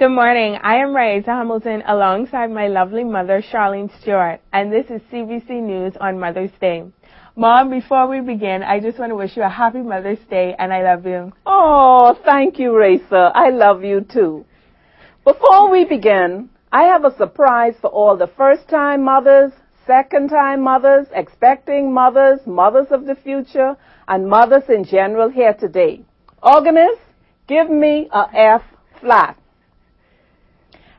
Good morning. I am Raisa Hamilton alongside my lovely mother, Charlene Stewart, and this is CBC News on Mother's Day. Mom, before we begin, I just want to wish you a happy Mother's Day and I love you. Oh, thank you, Raisa. I love you too. Before we begin, I have a surprise for all the first time mothers, second time mothers, expecting mothers, mothers of the future, and mothers in general here today. Organist, give me a F flat.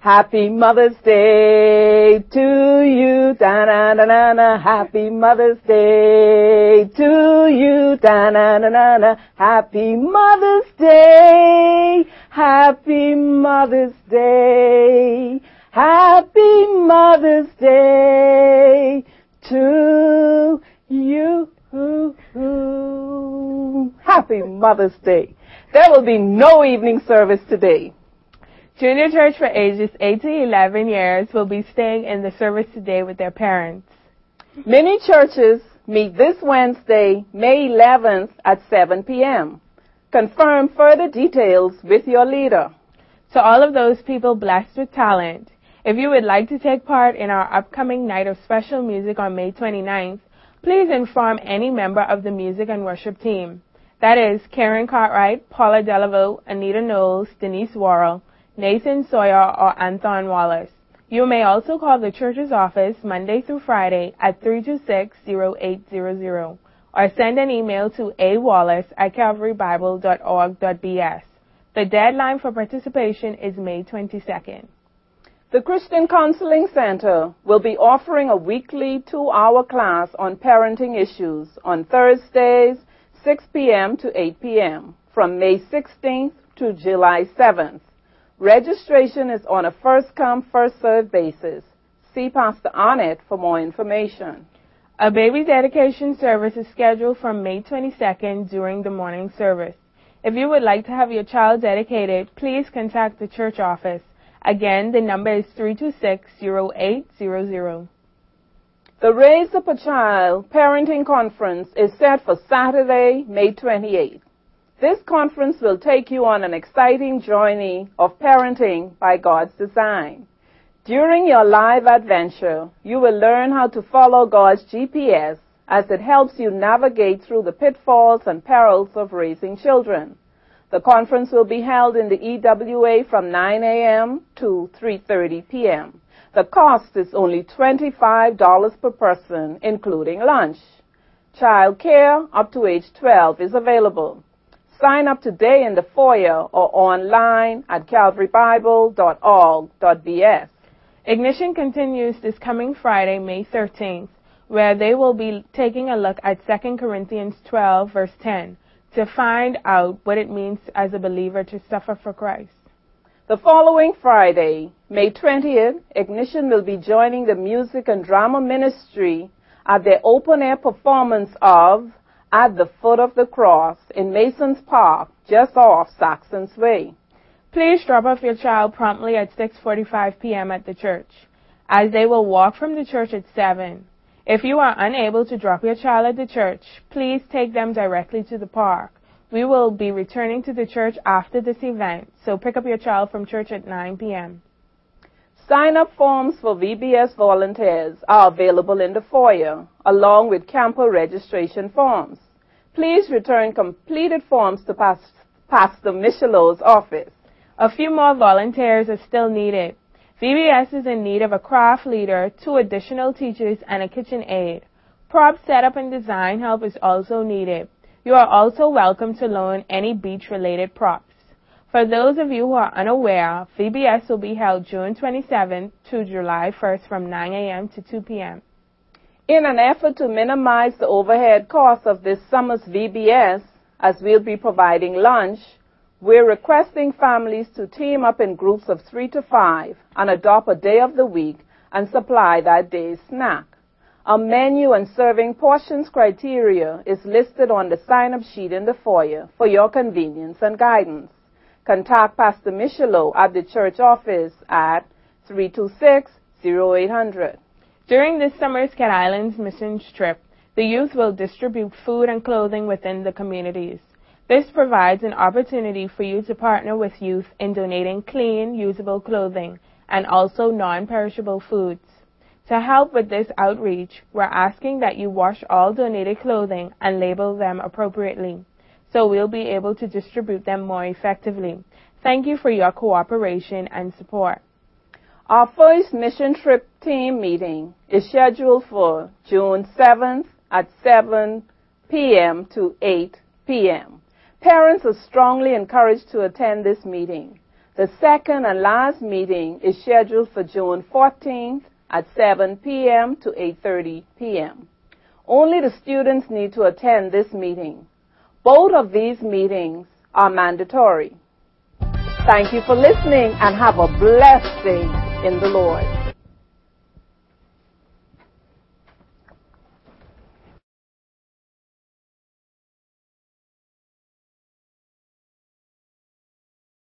Happy Mother's Day to you, da na na na na. Happy Mother's Day to you, da na na na na. Happy Mother's Day, Happy Mother's Day, Happy Mother's Day to you. Happy Mother's Day. There will be no evening service today. Junior Church for ages 8 to 11 years will be staying in the service today with their parents. Many churches meet this Wednesday, May 11th at 7 p.m. Confirm further details with your leader. To all of those people blessed with talent, if you would like to take part in our upcoming night of special music on May 29th, please inform any member of the music and worship team. That is Karen Cartwright, Paula Delavaux, Anita Knowles, Denise Worrell, Nathan Sawyer, or Anton Wallace. You may also call the church's office Monday through Friday at 326-0800 or send an email to awallace at calvarybible.org.bs. The deadline for participation is May 22nd. The Christian Counseling Center will be offering a weekly two-hour class on parenting issues on Thursdays, 6 p.m. to 8 p.m. from May 16th to July 7th. Registration is on a first come, first served basis. See Pastor Arnett for more information. A baby dedication service is scheduled for May 22nd during the morning service. If you would like to have your child dedicated, please contact the church office. Again, the number is 326-0800. The Raise Up a Child Parenting Conference is set for Saturday, May 28th. This conference will take you on an exciting journey of parenting by God's design. During your live adventure, you will learn how to follow God's GPS as it helps you navigate through the pitfalls and perils of raising children. The conference will be held in the EWA from 9 a.m. to 3.30 p.m. The cost is only $25 per person, including lunch. Child care up to age 12 is available. Sign up today in the foyer or online at calvarybible.org.bs. Ignition continues this coming Friday, May 13th, where they will be taking a look at 2 Corinthians 12, verse 10, to find out what it means as a believer to suffer for Christ. The following Friday, May 20th, Ignition will be joining the music and drama ministry at their open air performance of at the foot of the cross in Masons Park, just off Saxon's Way. Please drop off your child promptly at 6:45 p.m. at the church, as they will walk from the church at 7. If you are unable to drop your child at the church, please take them directly to the park. We will be returning to the church after this event, so pick up your child from church at 9 p.m. Sign-up forms for VBS volunteers are available in the foyer, along with camper registration forms. Please return completed forms to Pastor Michelot's office. A few more volunteers are still needed. VBS is in need of a craft leader, two additional teachers, and a kitchen aide. Prop setup and design help is also needed. You are also welcome to loan any beach-related props. For those of you who are unaware, VBS will be held June 27th to July 1st from 9 a.m. to 2 p.m. In an effort to minimize the overhead cost of this summer's VBS, as we'll be providing lunch, we're requesting families to team up in groups of three to five and adopt a day of the week and supply that day's snack. A menu and serving portions criteria is listed on the sign-up sheet in the foyer for your convenience and guidance contact Pastor Michelot at the church office at 326-0800. During this summer's Cat Islands mission trip, the youth will distribute food and clothing within the communities. This provides an opportunity for you to partner with youth in donating clean, usable clothing and also non-perishable foods. To help with this outreach, we're asking that you wash all donated clothing and label them appropriately, so we'll be able to distribute them more effectively. Thank you for your cooperation and support. Our first mission trip team meeting is scheduled for June 7th at 7 p.m. to 8 p.m. Parents are strongly encouraged to attend this meeting. The second and last meeting is scheduled for June 14th at 7 p.m. to 8.30 p.m. Only the students need to attend this meeting. Both of these meetings are mandatory. Thank you for listening and have a blessed day in the Lord.